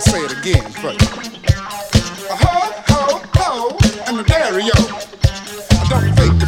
gonna say it again first. A ho, ho, ho, and a Dario. Don't fake